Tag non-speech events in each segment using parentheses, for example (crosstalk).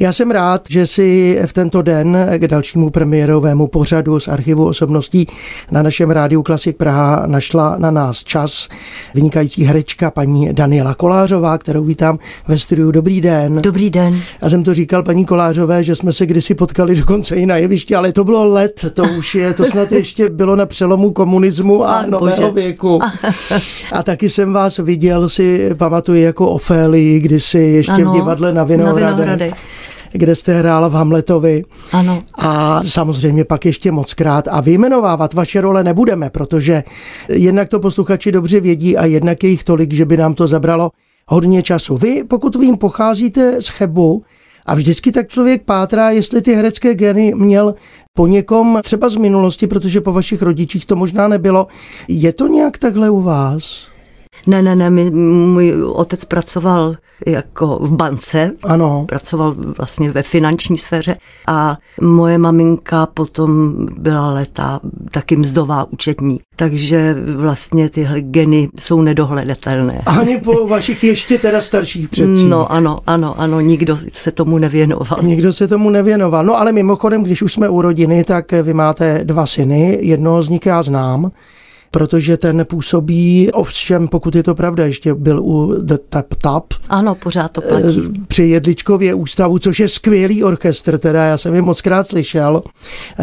Já jsem rád, že si v tento den k dalšímu premiérovému pořadu z archivu osobností na našem rádiu Klasik Praha našla na nás čas vynikající herečka paní Daniela Kolářová, kterou vítám ve studiu. Dobrý den. Dobrý den. Já jsem to říkal paní Kolářové, že jsme se kdysi potkali dokonce i na jevišti, ale to bylo let, to už je, to snad ještě bylo na přelomu komunismu a, a nového bože. věku. (laughs) A taky jsem vás viděl, si pamatuju jako Ofélii, kdysi ještě ano, v divadle na Vinohradech. Na Vinohradech kde jste hrála v Hamletovi. Ano. A samozřejmě pak ještě moc krát. A vyjmenovávat vaše role nebudeme, protože jednak to posluchači dobře vědí a jednak je jich tolik, že by nám to zabralo hodně času. Vy, pokud vím, pocházíte z Chebu, a vždycky tak člověk pátrá, jestli ty herecké geny měl po někom třeba z minulosti, protože po vašich rodičích to možná nebylo. Je to nějak takhle u vás? Ne, ne, ne, můj otec pracoval jako v bance. Ano. Pracoval vlastně ve finanční sféře a moje maminka potom byla leta taky mzdová účetní. Takže vlastně tyhle geny jsou nedohledatelné. Ani po (laughs) vašich ještě teda starších předcích. No ano, ano, ano, nikdo se tomu nevěnoval. Nikdo se tomu nevěnoval. No ale mimochodem, když už jsme u rodiny, tak vy máte dva syny, jednoho z nich já znám, protože ten působí, ovšem pokud je to pravda, ještě byl u The Tap Tap. Ano, pořád to platí. Eh, při Jedličkově ústavu, což je skvělý orchestr, teda já jsem je moc krát slyšel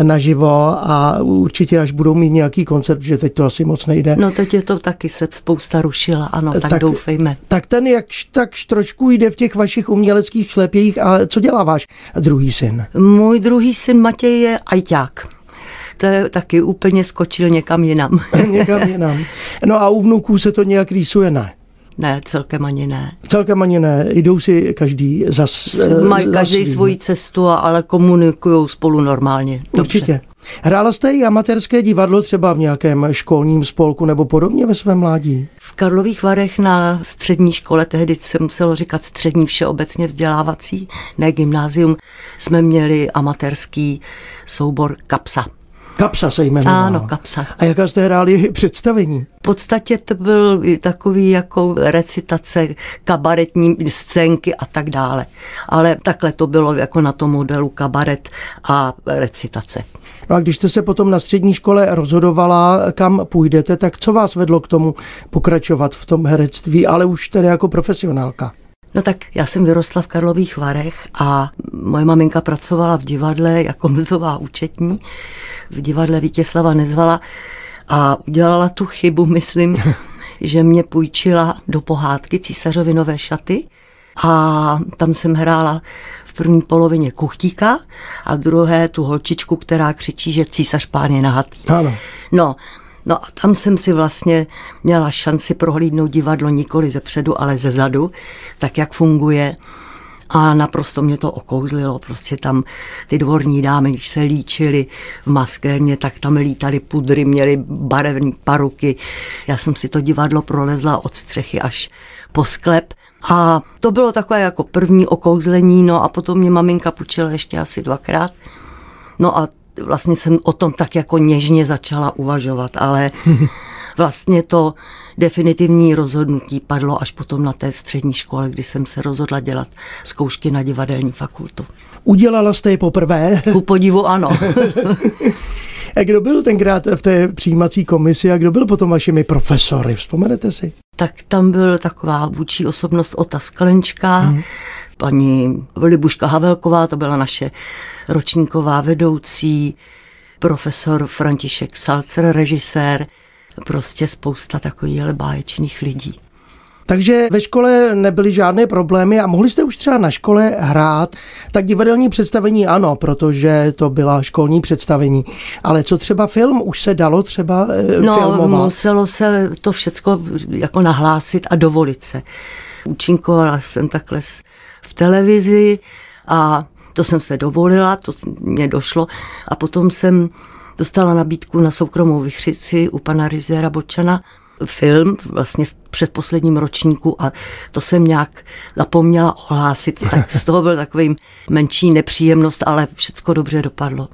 naživo a určitě až budou mít nějaký koncert, že teď to asi moc nejde. No teď je to taky se spousta rušila, ano, tak, tak doufejme. Tak ten jakž takž trošku jde v těch vašich uměleckých šlepějích a co dělá váš druhý syn? Můj druhý syn Matěj je ajťák to taky úplně skočil někam jinam. (laughs) někam jinam. No a u vnuků se to nějak rýsuje, ne? Ne, celkem ani ne. Celkem ani ne. Jdou si každý. Mají za každý svoji cestu, ale komunikují spolu normálně. Dobře. Určitě. Hrála jste i amatérské divadlo třeba v nějakém školním spolku nebo podobně ve svém mládí? V Karlových Varech na střední škole, tehdy se muselo říkat střední všeobecně vzdělávací, ne gymnázium, jsme měli amatérský soubor kapsa. Kapsa se jmenovala. Ano, Kapsa. A jaká jste hráli představení? V podstatě to byl takový jako recitace, kabaretní scénky a tak dále. Ale takhle to bylo jako na tom modelu kabaret a recitace. No a když jste se potom na střední škole rozhodovala, kam půjdete, tak co vás vedlo k tomu pokračovat v tom herectví, ale už tedy jako profesionálka? No tak já jsem vyrostla v Karlových Varech a moje maminka pracovala v divadle jako mzdová účetní v divadle Vítězslava Nezvala a udělala tu chybu, myslím, (laughs) že mě půjčila do pohádky Císařovi nové šaty a tam jsem hrála v první polovině kuchtíka a druhé tu holčičku, která křičí, že císař pán je nahatý. Ano. No, No a tam jsem si vlastně měla šanci prohlídnout divadlo nikoli ze předu, ale ze zadu, tak jak funguje. A naprosto mě to okouzlilo, prostě tam ty dvorní dámy, když se líčily v maskérně, tak tam lítali pudry, měli barevné paruky. Já jsem si to divadlo prolezla od střechy až po sklep. A to bylo takové jako první okouzlení, no a potom mě maminka půjčila ještě asi dvakrát. No a vlastně jsem o tom tak jako něžně začala uvažovat, ale (laughs) vlastně to definitivní rozhodnutí padlo až potom na té střední škole, kdy jsem se rozhodla dělat zkoušky na divadelní fakultu. Udělala jste je poprvé? Ku podivu ano. (laughs) a kdo byl tenkrát v té přijímací komisi a kdo byl potom vašimi profesory? Vzpomenete si? Tak tam byl taková vůči osobnost Ota Sklenčka, hmm paní Libuška Havelková, to byla naše ročníková vedoucí, profesor František Salcer, režisér, prostě spousta takových báječných lidí. Takže ve škole nebyly žádné problémy a mohli jste už třeba na škole hrát. Tak divadelní představení ano, protože to byla školní představení. Ale co třeba film? Už se dalo třeba eh, no, filmovat? muselo se to všecko jako nahlásit a dovolit se. Účinkovala jsem takhle v televizi a to jsem se dovolila, to mě došlo a potom jsem dostala nabídku na soukromou vychřici u pana Rizera Bočana film vlastně v předposledním ročníku a to jsem nějak zapomněla ohlásit, tak z toho byl takový menší nepříjemnost, ale všechno dobře dopadlo.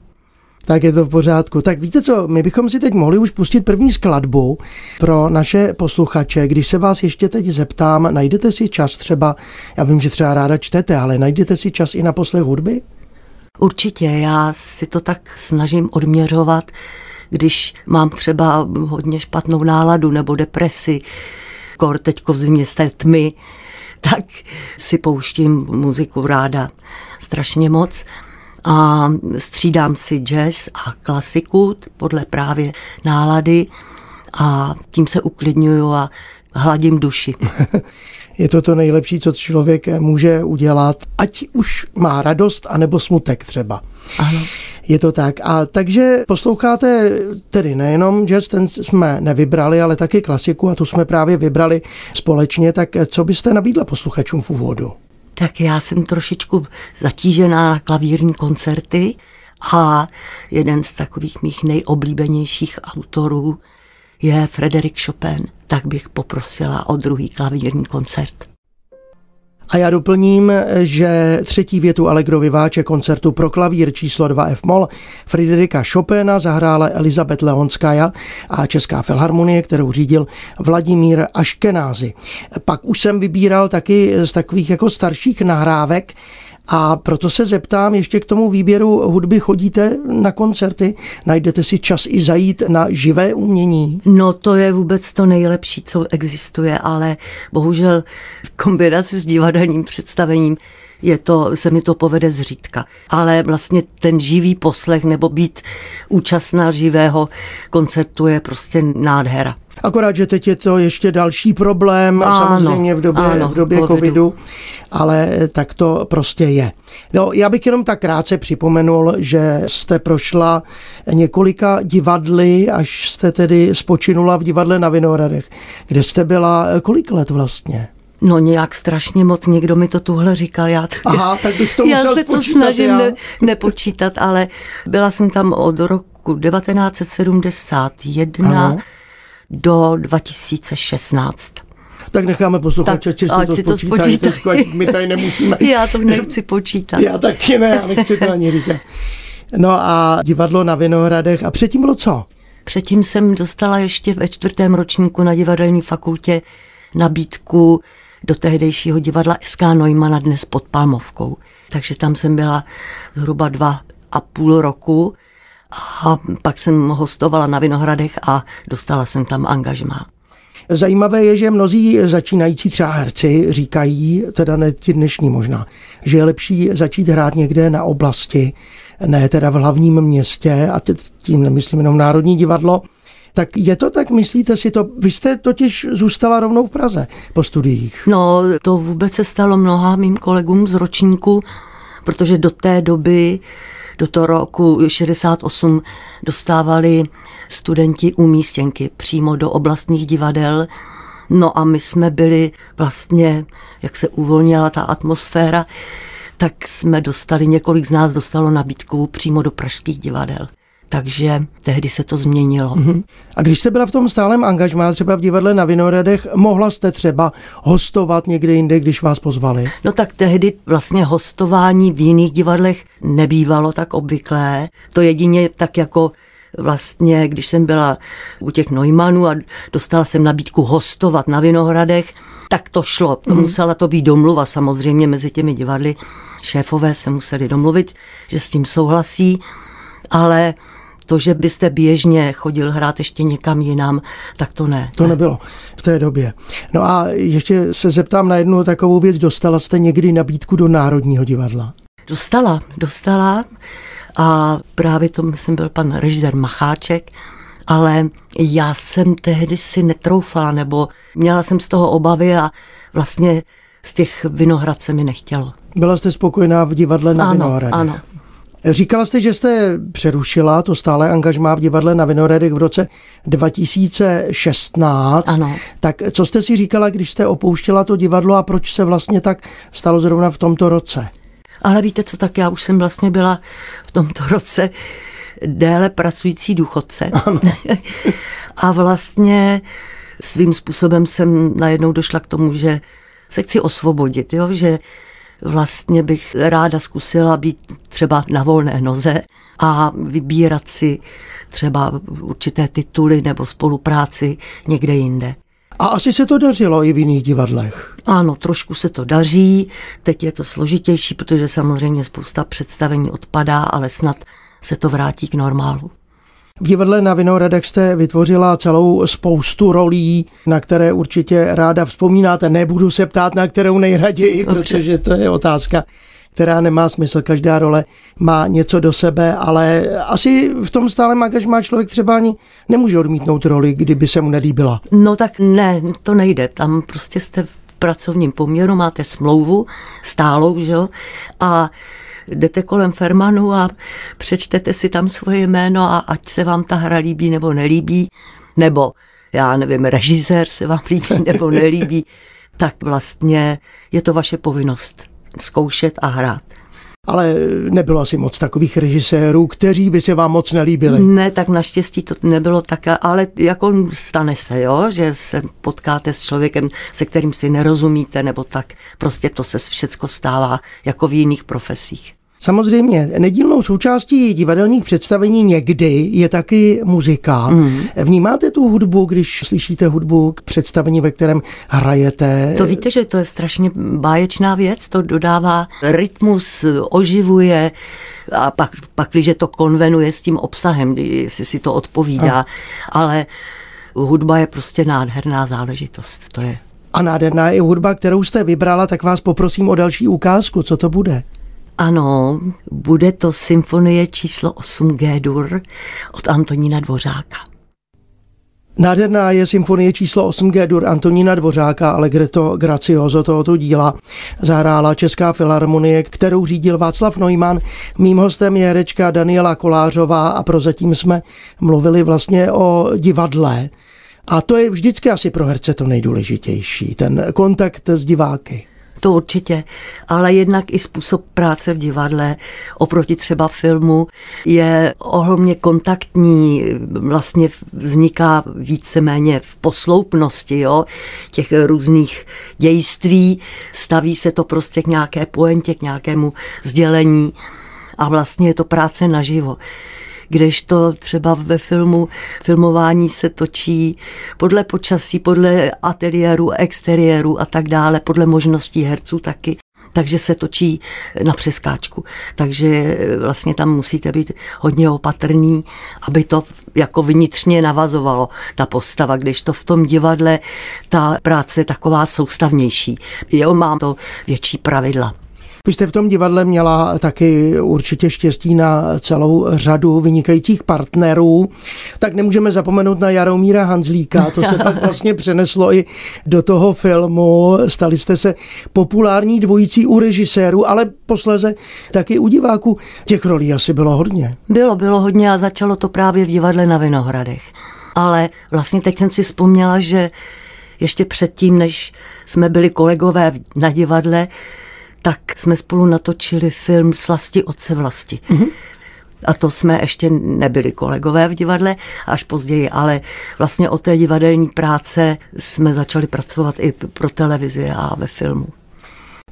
Tak je to v pořádku. Tak víte co, my bychom si teď mohli už pustit první skladbu pro naše posluchače. Když se vás ještě teď zeptám, najdete si čas třeba, já vím, že třeba ráda čtete, ale najdete si čas i na poslech hudby? Určitě, já si to tak snažím odměřovat, když mám třeba hodně špatnou náladu nebo depresi, kor teďko v zimě té tmy, tak si pouštím muziku ráda strašně moc a střídám si jazz a klasiku podle právě nálady a tím se uklidňuju a hladím duši. (laughs) Je to to nejlepší, co člověk může udělat, ať už má radost, anebo smutek třeba. Ano. Je to tak. A takže posloucháte tedy nejenom jazz, ten jsme nevybrali, ale taky klasiku a tu jsme právě vybrali společně. Tak co byste nabídla posluchačům v úvodu? Tak já jsem trošičku zatížená na klavírní koncerty a jeden z takových mých nejoblíbenějších autorů je Frederik Chopin. Tak bych poprosila o druhý klavírní koncert. A já doplním, že třetí větu Allegro váče koncertu pro klavír číslo 2 F moll Friderika Chopina zahrála Elizabeth Leonskaja a Česká filharmonie, kterou řídil Vladimír Aškenázy. Pak už jsem vybíral taky z takových jako starších nahrávek, a proto se zeptám, ještě k tomu výběru hudby chodíte na koncerty? Najdete si čas i zajít na živé umění? No to je vůbec to nejlepší, co existuje, ale bohužel v kombinaci s divadelním představením je to, se mi to povede zřídka. Ale vlastně ten živý poslech nebo být účastná živého koncertu je prostě nádhera. Akorát, že teď je to ještě další problém, ano, samozřejmě v době, ano, v době covidu. covidu, ale tak to prostě je. No, já bych jenom tak krátce připomenul, že jste prošla několika divadly, až jste tedy spočinula v divadle na Vinohradech. Kde jste byla kolik let vlastně? No nějak strašně moc, někdo mi to tuhle říkal, já, to, Aha, tak bych to (laughs) já se to snažím já. Ne, nepočítat, ale byla jsem tam od roku 1971 ano. do 2016. Tak necháme posluchače, či ať si to spočítají. My tady nemusíme. (laughs) Já to nechci počítat. Já taky ne, já nechci to ani říkat. No a divadlo na Vinohradech. A předtím bylo co? Předtím jsem dostala ještě ve čtvrtém ročníku na divadelní fakultě nabídku do tehdejšího divadla SK Neumana dnes pod Palmovkou. Takže tam jsem byla zhruba dva a půl roku a pak jsem hostovala na Vinohradech a dostala jsem tam angažmá. Zajímavé je, že mnozí začínající třeba herci říkají, teda ne ti dnešní možná, že je lepší začít hrát někde na oblasti, ne teda v hlavním městě, a tím nemyslím jenom Národní divadlo, tak je to tak, myslíte si to? Vy jste totiž zůstala rovnou v Praze po studiích. No, to vůbec se stalo mnoha mým kolegům z ročníku, protože do té doby, do toho roku 68, dostávali studenti umístěnky přímo do oblastních divadel. No a my jsme byli vlastně, jak se uvolnila ta atmosféra, tak jsme dostali, několik z nás dostalo nabídku přímo do pražských divadel. Takže tehdy se to změnilo. Uh-huh. A když jste byla v tom stálem angažmá, třeba v divadle na Vinohradech, mohla jste třeba hostovat někde jinde, když vás pozvali? No tak tehdy vlastně hostování v jiných divadlech nebývalo tak obvyklé. To jedině tak jako vlastně, když jsem byla u těch Neumannů a dostala jsem nabídku hostovat na Vinohradech, tak to šlo. Mm. Musela to být domluva samozřejmě mezi těmi divadly. Šéfové se museli domluvit, že s tím souhlasí, ale to, že byste běžně chodil hrát ještě někam jinam, tak to ne. To nebylo v té době. No a ještě se zeptám na jednu takovou věc. Dostala jste někdy nabídku do Národního divadla? Dostala, dostala. A právě to jsem byl pan režisér Macháček, ale já jsem tehdy si netroufala, nebo měla jsem z toho obavy a vlastně z těch Vinohrad se mi nechtělo. Byla jste spokojená v divadle na ano, Vinohradech? Ano, Říkala jste, že jste přerušila to stále angažmá v divadle na Vinohradech v roce 2016. Ano. Tak co jste si říkala, když jste opouštěla to divadlo a proč se vlastně tak stalo zrovna v tomto roce? Ale víte co, tak já už jsem vlastně byla v tomto roce déle pracující důchodce. Ano. (laughs) a vlastně svým způsobem jsem najednou došla k tomu, že se chci osvobodit, jo? že vlastně bych ráda zkusila být třeba na volné noze a vybírat si třeba určité tituly nebo spolupráci někde jinde. A asi se to dařilo i v jiných divadlech. Ano, trošku se to daří, teď je to složitější, protože samozřejmě spousta představení odpadá, ale snad se to vrátí k normálu. V divadle na Vinohradech jste vytvořila celou spoustu rolí, na které určitě ráda vzpomínáte. Nebudu se ptát, na kterou nejraději, protože to je otázka, která nemá smysl. Každá role má něco do sebe, ale asi v tom stálem angažmá člověk třeba ani nemůže odmítnout roli, kdyby se mu nelíbila. No tak ne, to nejde. Tam prostě jste v pracovním poměru, máte smlouvu stálou, že jo? A jdete kolem Fermanu a přečtete si tam svoje jméno a ať se vám ta hra líbí nebo nelíbí, nebo já nevím, režisér se vám líbí (laughs) nebo nelíbí, tak vlastně je to vaše povinnost zkoušet a hrát. Ale nebylo asi moc takových režisérů, kteří by se vám moc nelíbili. Ne, tak naštěstí to nebylo tak, ale jako stane se, jo, že se potkáte s člověkem, se kterým si nerozumíte, nebo tak. Prostě to se všecko stává jako v jiných profesích. Samozřejmě, nedílnou součástí divadelních představení někdy je taky muzika. Mm. Vnímáte tu hudbu, když slyšíte hudbu k představení, ve kterém hrajete? To víte, že to je strašně báječná věc, to dodává rytmus, oživuje a pak, pak když to konvenuje s tím obsahem, jestli si to odpovídá, a. ale hudba je prostě nádherná záležitost, to je. A nádherná je hudba, kterou jste vybrala, tak vás poprosím o další ukázku, co to bude? Ano, bude to symfonie číslo 8 G-dur od Antonína Dvořáka. Nádherná je symfonie číslo 8 G-dur Antonína Dvořáka, Allegretto Gracioso tohoto díla. Zahrála Česká filharmonie, kterou řídil Václav Neumann. Mým hostem je herečka Daniela Kolářová a prozatím jsme mluvili vlastně o divadle. A to je vždycky asi pro herce to nejdůležitější, ten kontakt s diváky. To určitě, ale jednak i způsob práce v divadle oproti třeba filmu je ohromně kontaktní, vlastně vzniká víceméně v posloupnosti jo, těch různých dějství, staví se to prostě k nějaké poentě, k nějakému sdělení a vlastně je to práce naživo kdežto třeba ve filmu filmování se točí podle počasí, podle ateliéru, exteriéru a tak dále, podle možností herců taky takže se točí na přeskáčku. Takže vlastně tam musíte být hodně opatrný, aby to jako vnitřně navazovalo ta postava, když to v tom divadle ta práce je taková soustavnější. Jo, mám to větší pravidla. Vy jste v tom divadle měla taky určitě štěstí na celou řadu vynikajících partnerů, tak nemůžeme zapomenout na Jaromíra Hanzlíka, to se pak (laughs) vlastně přeneslo i do toho filmu. Stali jste se populární dvojicí u režisérů, ale posléze taky u diváků. Těch rolí asi bylo hodně. Bylo, bylo hodně a začalo to právě v divadle na Vinohradech. Ale vlastně teď jsem si vzpomněla, že ještě předtím, než jsme byli kolegové na divadle, tak jsme spolu natočili film Slasti otce vlasti. Mm-hmm. A to jsme ještě nebyli kolegové v divadle, až později, ale vlastně o té divadelní práce jsme začali pracovat i pro televizi a ve filmu.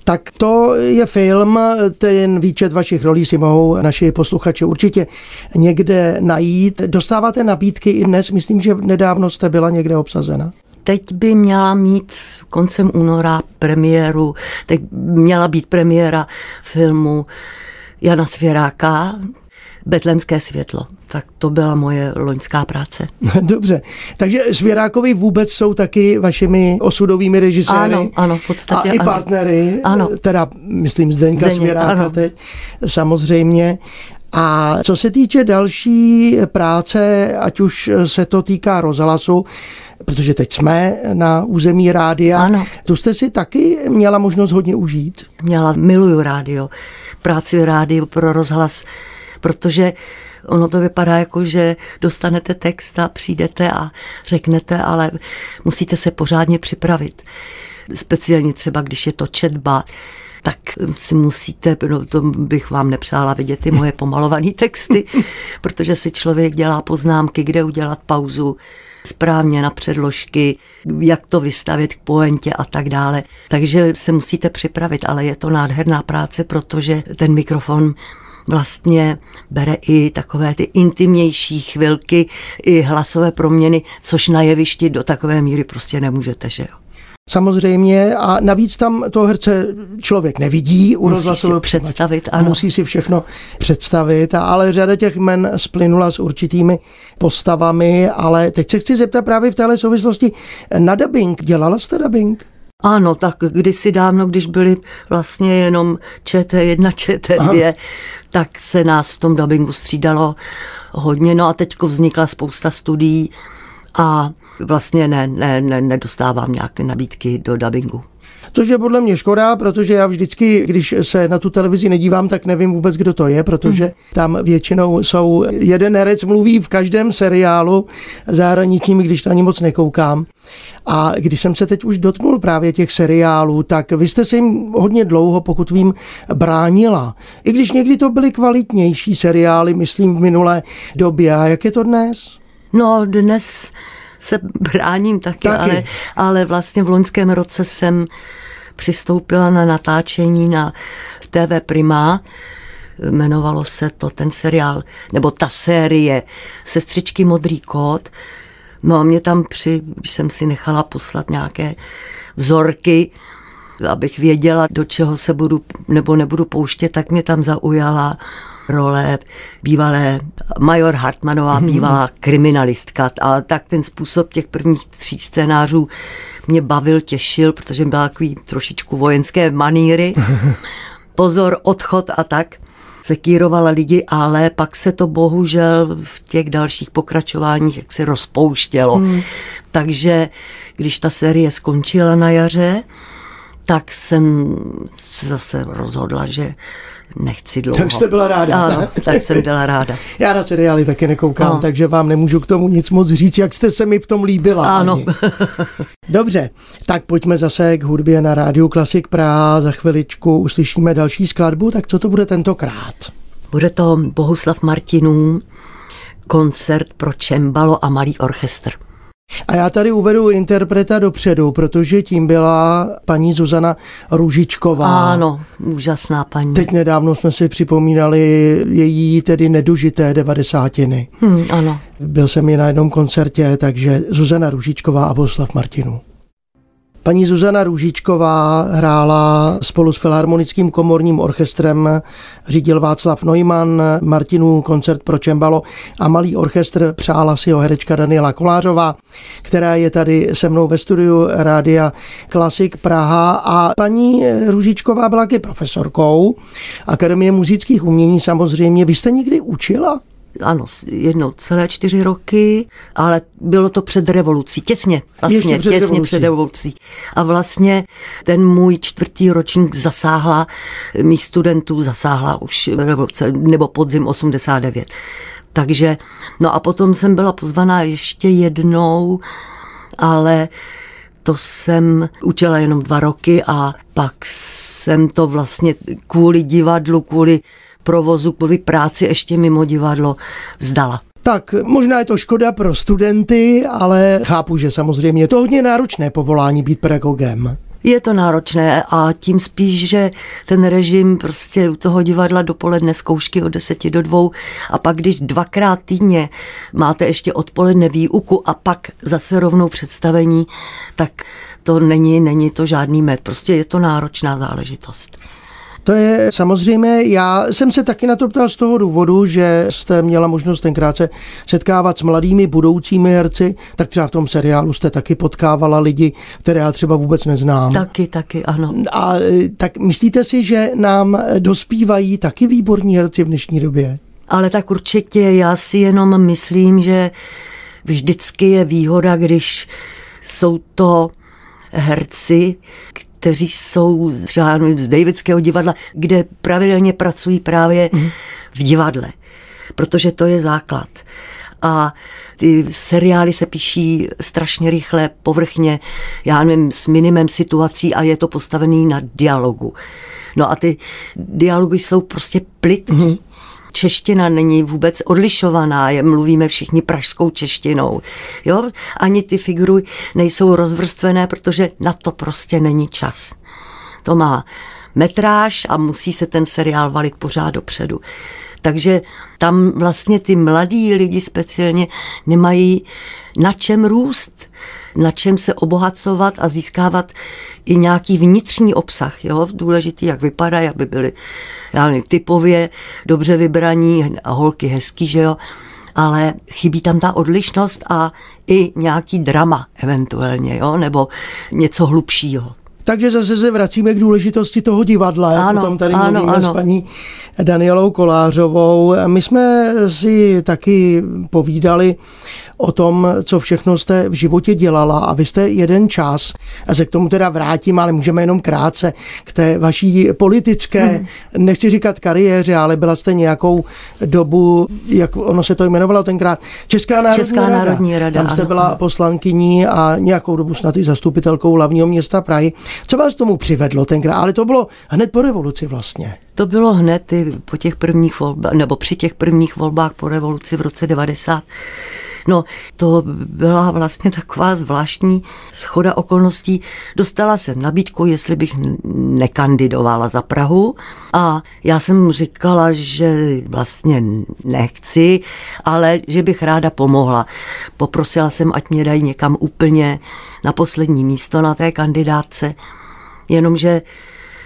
Tak to je film, ten výčet vašich rolí si mohou naši posluchači určitě někde najít. Dostáváte nabídky i dnes, myslím, že nedávno jste byla někde obsazena. Teď by měla mít koncem února premiéru, teď měla být premiéra filmu Jana Svěráka, Betlenské světlo. Tak to byla moje loňská práce. (laughs) Dobře. Takže Svěrákovi vůbec jsou taky vašimi osudovými režiséry. Ano, ano, v podstatě. A i partnery. Ano. Teda, myslím, Zdeňka Zdeně, Svěráka ano. teď. Samozřejmě. A co se týče další práce, ať už se to týká rozhlasu, protože teď jsme na území rádia. Ano. Tu jste si taky měla možnost hodně užít? Měla, miluju rádio, práci v rádiu pro rozhlas, protože ono to vypadá jako, že dostanete text a přijdete a řeknete, ale musíte se pořádně připravit. Speciálně třeba, když je to četba, tak si musíte, no to bych vám nepřála vidět ty moje pomalované texty, (laughs) protože si člověk dělá poznámky, kde udělat pauzu, správně na předložky, jak to vystavit k poentě a tak dále. Takže se musíte připravit, ale je to nádherná práce, protože ten mikrofon vlastně bere i takové ty intimnější chvilky, i hlasové proměny, což na jevišti do takové míry prostě nemůžete, že jo. Samozřejmě a navíc tam toho herce člověk nevidí u Musí si představit, ano. Musí si všechno představit, ale řada těch men splynula s určitými postavami, ale teď se chci zeptat právě v téhle souvislosti na dubbing. Dělala jste dubbing? Ano, tak kdysi dávno, když byly vlastně jenom ČT1, ČT2, Aha. tak se nás v tom dubbingu střídalo hodně. No a teď vznikla spousta studií a vlastně ne, ne, ne, nedostávám nějaké nabídky do dubbingu. Což je podle mě škoda, protože já vždycky, když se na tu televizi nedívám, tak nevím vůbec, kdo to je, protože hmm. tam většinou jsou, jeden herec mluví v každém seriálu zahraničním, když na ní moc nekoukám. A když jsem se teď už dotknul právě těch seriálů, tak vy jste se jim hodně dlouho, pokud vím, bránila. I když někdy to byly kvalitnější seriály, myslím v minulé době. A jak je to dnes? No, dnes se bráním taky, taky. Ale, ale vlastně v loňském roce jsem přistoupila na natáčení na TV Prima, jmenovalo se to ten seriál, nebo ta série Sestřičky Modrý kód. No a mě tam při, když jsem si nechala poslat nějaké vzorky, abych věděla, do čeho se budu nebo nebudu pouštět, tak mě tam zaujala role bývalé Major Hartmanová, (laughs) bývalá kriminalistka. A tak ten způsob těch prvních tří scénářů mě bavil, těšil, protože byl takový trošičku vojenské maníry. (laughs) Pozor, odchod a tak sekírovala lidi, ale pak se to bohužel v těch dalších pokračováních jak se rozpouštělo. Hmm. Takže když ta série skončila na jaře, tak jsem se zase rozhodla, že nechci dlouho. Tak jste byla ráda. Ano, tak jsem byla ráda. (laughs) Já na seriály taky nekoukám, no. takže vám nemůžu k tomu nic moc říct, jak jste se mi v tom líbila. Ano. (laughs) Dobře, tak pojďme zase k hudbě na Rádiu Klasik Praha. Za chviličku uslyšíme další skladbu, tak co to bude tentokrát? Bude to Bohuslav Martinů, koncert pro čembalo a malý orchestr. A já tady uvedu interpreta dopředu, protože tím byla paní Zuzana Ružičková. Ano, úžasná paní. Teď nedávno jsme si připomínali její tedy nedožité devadesátiny. Hmm, ano. Byl jsem i na jednom koncertě, takže Zuzana Ružičková a Boslav Martinů. Paní Zuzana Růžičková hrála spolu s Filharmonickým komorním orchestrem, řídil Václav Neumann, Martinů koncert pro čembalo a malý orchestr přála si ho herečka Daniela Kolářová, která je tady se mnou ve studiu Rádia Klasik Praha a paní Růžičková byla taky profesorkou Akademie muzických umění samozřejmě. Vy jste nikdy učila? Ano, jednou celé čtyři roky, ale bylo to před revolucí, těsně, vlastně, před těsně revolucí. před revolucí. A vlastně ten můj čtvrtý ročník zasáhla, mých studentů zasáhla už revoluce, nebo podzim 89. Takže, no a potom jsem byla pozvaná ještě jednou, ale to jsem učila jenom dva roky a pak jsem to vlastně kvůli divadlu, kvůli provozu, kvůli práci ještě mimo divadlo vzdala. Tak možná je to škoda pro studenty, ale chápu, že samozřejmě je to hodně náročné povolání být pedagogem. Je to náročné a tím spíš, že ten režim prostě u toho divadla dopoledne zkoušky od 10 do 2 a pak když dvakrát týdně máte ještě odpoledne výuku a pak zase rovnou představení, tak to není, není to žádný med. Prostě je to náročná záležitost. To je samozřejmě, já jsem se taky na to ptal z toho důvodu, že jste měla možnost tenkrát se setkávat s mladými budoucími herci, tak třeba v tom seriálu jste taky potkávala lidi, které já třeba vůbec neznám. Taky, taky, ano. A tak myslíte si, že nám dospívají taky výborní herci v dnešní době? Ale tak určitě, já si jenom myslím, že vždycky je výhoda, když jsou to herci, kteří jsou třeba z Davidského divadla, kde pravidelně pracují právě v divadle, protože to je základ. A ty seriály se píší strašně rychle, povrchně, já nevím, s minimem situací a je to postavený na dialogu. No a ty dialogy jsou prostě plitký. Mm-hmm čeština není vůbec odlišovaná, je, mluvíme všichni pražskou češtinou. Jo? Ani ty figury nejsou rozvrstvené, protože na to prostě není čas. To má metráž a musí se ten seriál valit pořád dopředu. Takže tam vlastně ty mladí lidi speciálně nemají na čem růst, na čem se obohacovat a získávat i nějaký vnitřní obsah. Jo? Důležitý, jak vypadají, aby byly já nevím, typově dobře vybraní holky hezký, že jo ale chybí tam ta odlišnost a i nějaký drama eventuálně, jo? nebo něco hlubšího. Takže zase se vracíme k důležitosti toho divadla, jak ano, o tom tady ano, mluvíme ano. s paní Danielou Kolářovou. My jsme si taky povídali o tom, co všechno jste v životě dělala a vy jste jeden čas, a se k tomu teda vrátím, ale můžeme jenom krátce, k té vaší politické, hmm. nechci říkat kariéře, ale byla jste nějakou dobu, jak ono se to jmenovalo tenkrát, Česká národní, Česká rada. národní rada. Tam jste ano. byla poslankyní a nějakou dobu snad i zastupitelkou hlavního města Prahy. Co vás tomu přivedlo tenkrát? Ale to bylo hned po revoluci vlastně. To bylo hned po těch prvních volbách, nebo při těch prvních volbách po revoluci v roce 90. No, to byla vlastně taková zvláštní schoda okolností. Dostala jsem nabídku, jestli bych nekandidovala za Prahu a já jsem říkala, že vlastně nechci, ale že bych ráda pomohla. Poprosila jsem, ať mě dají někam úplně na poslední místo na té kandidátce, jenomže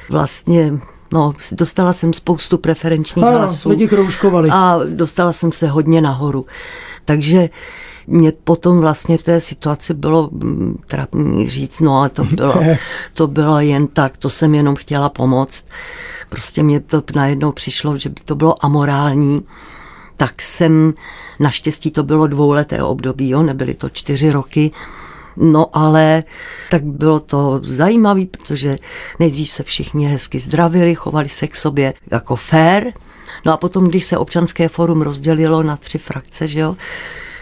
vlastně No, dostala jsem spoustu preferenčních ano, hlasů. lidi kroužkovali. A dostala jsem se hodně nahoru. Takže mě potom vlastně v té situaci bylo mm, trapný říct, no ale to bylo, to bylo jen tak, to jsem jenom chtěla pomoct. Prostě mě to najednou přišlo, že by to bylo amorální, tak jsem, naštěstí to bylo dvouleté období, jo, nebyly to čtyři roky, No ale tak bylo to zajímavé, protože nejdřív se všichni hezky zdravili, chovali se k sobě jako fair. No a potom, když se občanské forum rozdělilo na tři frakce, že jo,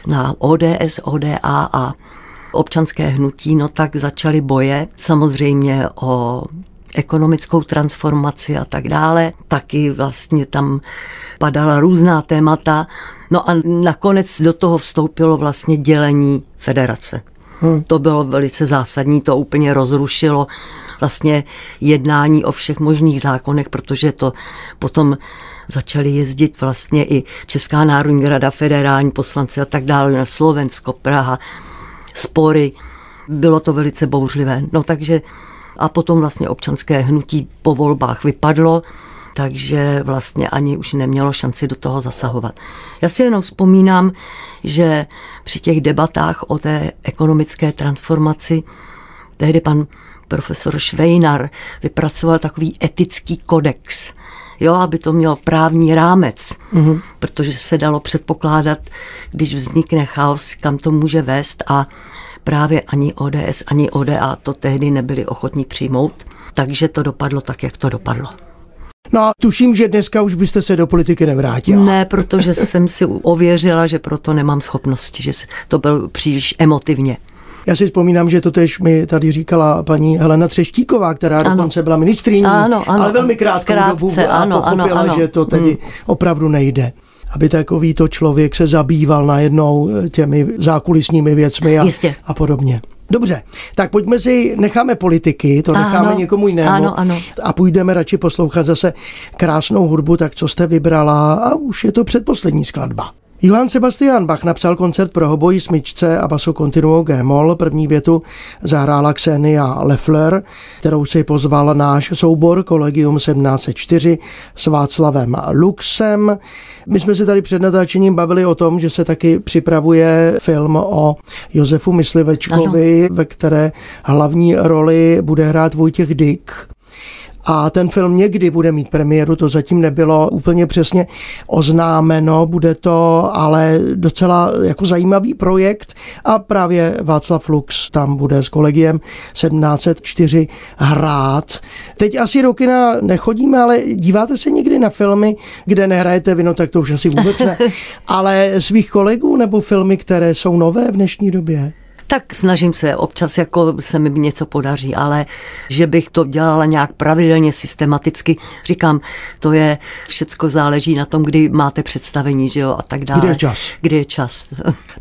na ODS, ODA a občanské hnutí, no tak začaly boje samozřejmě o ekonomickou transformaci a tak dále. Taky vlastně tam padala různá témata. No a nakonec do toho vstoupilo vlastně dělení federace. Hmm. To bylo velice zásadní, to úplně rozrušilo vlastně jednání o všech možných zákonech, protože to potom začali jezdit vlastně i Česká národní rada, federální poslanci a tak dále na Slovensko, Praha, spory. Bylo to velice bouřlivé. No takže a potom vlastně občanské hnutí po volbách vypadlo, takže vlastně ani už nemělo šanci do toho zasahovat. Já si jenom vzpomínám, že při těch debatách o té ekonomické transformaci tehdy pan profesor Švejnar vypracoval takový etický kodex, jo, aby to mělo právní rámec, mm-hmm. protože se dalo předpokládat, když vznikne chaos, kam to může vést a právě ani ODS, ani ODA to tehdy nebyli ochotní přijmout, takže to dopadlo tak, jak to dopadlo. No a tuším, že dneska už byste se do politiky nevrátila. Ne, protože jsem si ověřila, že proto nemám schopnosti, že to bylo příliš emotivně. Já si vzpomínám, že to tež mi tady říkala paní Helena Třeštíková, která ano. dokonce byla ministriní, ano, ano, ale velmi krátkou krátce, dobu a ano, pochopila, ano, ano. že to tedy hmm. opravdu nejde aby takovýto člověk se zabýval najednou těmi zákulisními věcmi a, a podobně. Dobře, tak pojďme si, necháme politiky, to necháme ano, někomu jinému ano, ano. a půjdeme radši poslouchat zase krásnou hudbu, tak co jste vybrala a už je to předposlední skladba. Johann Sebastian Bach napsal koncert pro hobojí smyčce a basu Continuo G-moll. První větu zahrála Xenia Leffler, kterou si pozval náš soubor Collegium 1704 s Václavem Luxem. My jsme se tady před natáčením bavili o tom, že se taky připravuje film o Josefu Myslivečkovi, ano. ve které hlavní roli bude hrát Vojtěch Dyk. A ten film někdy bude mít premiéru, to zatím nebylo úplně přesně oznámeno, bude to ale docela jako zajímavý projekt a právě Václav Lux tam bude s kolegiem 1704 hrát. Teď asi do kina nechodíme, ale díváte se někdy na filmy, kde nehrajete vino, tak to už asi vůbec ne, (laughs) ale svých kolegů nebo filmy, které jsou nové v dnešní době? Tak snažím se, občas jako se mi něco podaří, ale že bych to dělala nějak pravidelně, systematicky, říkám, to je, všecko záleží na tom, kdy máte představení, že jo, a tak dále. Kdy je čas. Kdy je čas.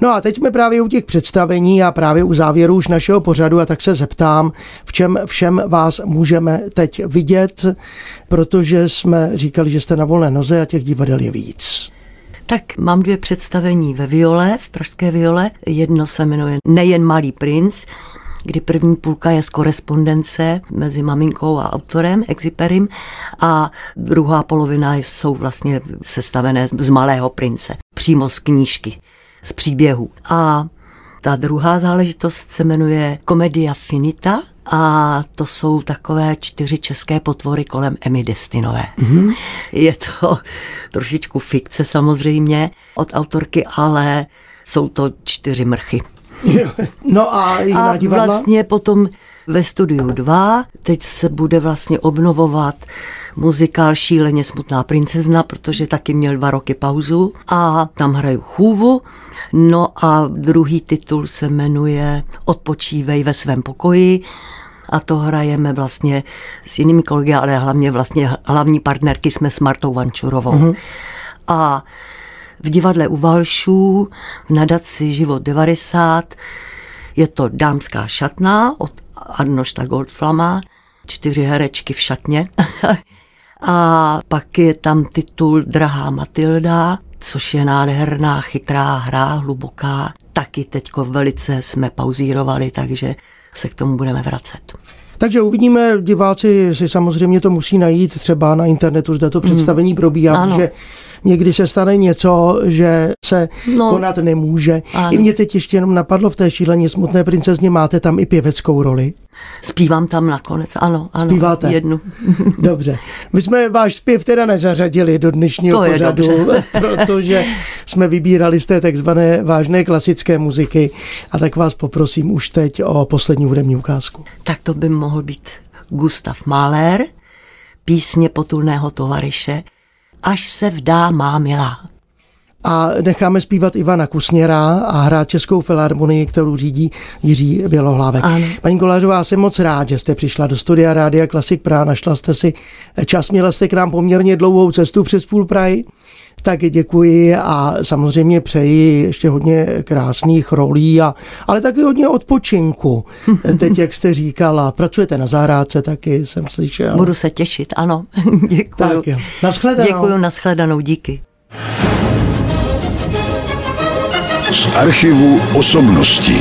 No a teď jsme právě u těch představení a právě u závěru už našeho pořadu a tak se zeptám, v čem všem vás můžeme teď vidět, protože jsme říkali, že jste na volné noze a těch divadel je víc. Tak mám dvě představení ve Viole, v Pražské Viole. Jedno se jmenuje Nejen malý princ, kdy první půlka je z korespondence mezi maminkou a autorem, Exiperim, a druhá polovina jsou vlastně sestavené z Malého prince, přímo z knížky, z příběhu. A ta druhá záležitost se jmenuje Komedia Finita a to jsou takové čtyři české potvory kolem Emmy Destinové. Mm-hmm. Je to trošičku fikce samozřejmě od autorky, ale jsou to čtyři mrchy. (laughs) No a jiná a divadla? vlastně potom ve studiu 2 teď se bude vlastně obnovovat muzikál Šíleně smutná princezna, protože taky měl dva roky pauzu a tam hraju chůvu. No a druhý titul se jmenuje Odpočívej ve svém pokoji a to hrajeme vlastně s jinými kolegy, ale hlavně vlastně hlavní partnerky jsme s Martou Vančurovou. Uh-huh. A v divadle u Valšů v nadaci Život 90 je to dámská šatna od Arnošta Goldflama, čtyři herečky v šatně. (laughs) A pak je tam titul Drahá Matilda, což je nádherná, chytrá hra, hluboká. Taky teďko velice jsme pauzírovali, takže se k tomu budeme vracet. Takže uvidíme, diváci si samozřejmě to musí najít třeba na internetu, zde to představení probíhá, Ano. protože někdy se stane něco, že se No. konat nemůže. Ano. I mě teď ještě jenom napadlo v té šíleně smutné princezně, máte tam i pěveckou roli. Zpívám tam nakonec, ano, ano. Zpíváte? Jednu. (laughs) (laughs) Dobře. My jsme váš zpěv teda nezařadili do dnešního To pořadu, (laughs) protože jsme vybírali z té takzvané vážné klasické muziky a tak vás poprosím už teď o poslední hudební ukázku. Tak to by mohl být Gustav Mahler, písně potulného tovaryše, až se vdá má milá. A necháme zpívat Ivana Kusněra a hrát Českou filharmonii, kterou řídí Jiří Bělohlávek. Ano. Paní Kolářová, jsem moc rád, že jste přišla do studia Rádia Klasik Praha, našla jste si čas, měla jste k nám poměrně dlouhou cestu přes půl Prahy. Tak děkuji a samozřejmě přeji ještě hodně krásných rolí, a, ale taky hodně odpočinku. (laughs) Teď, jak jste říkala, pracujete na zahrádce taky, jsem slyšel. Budu se těšit, ano. (laughs) Děkuju. Tak jo. Naschledanou. Děkuju, nashledanou, díky. Z archivu osobností.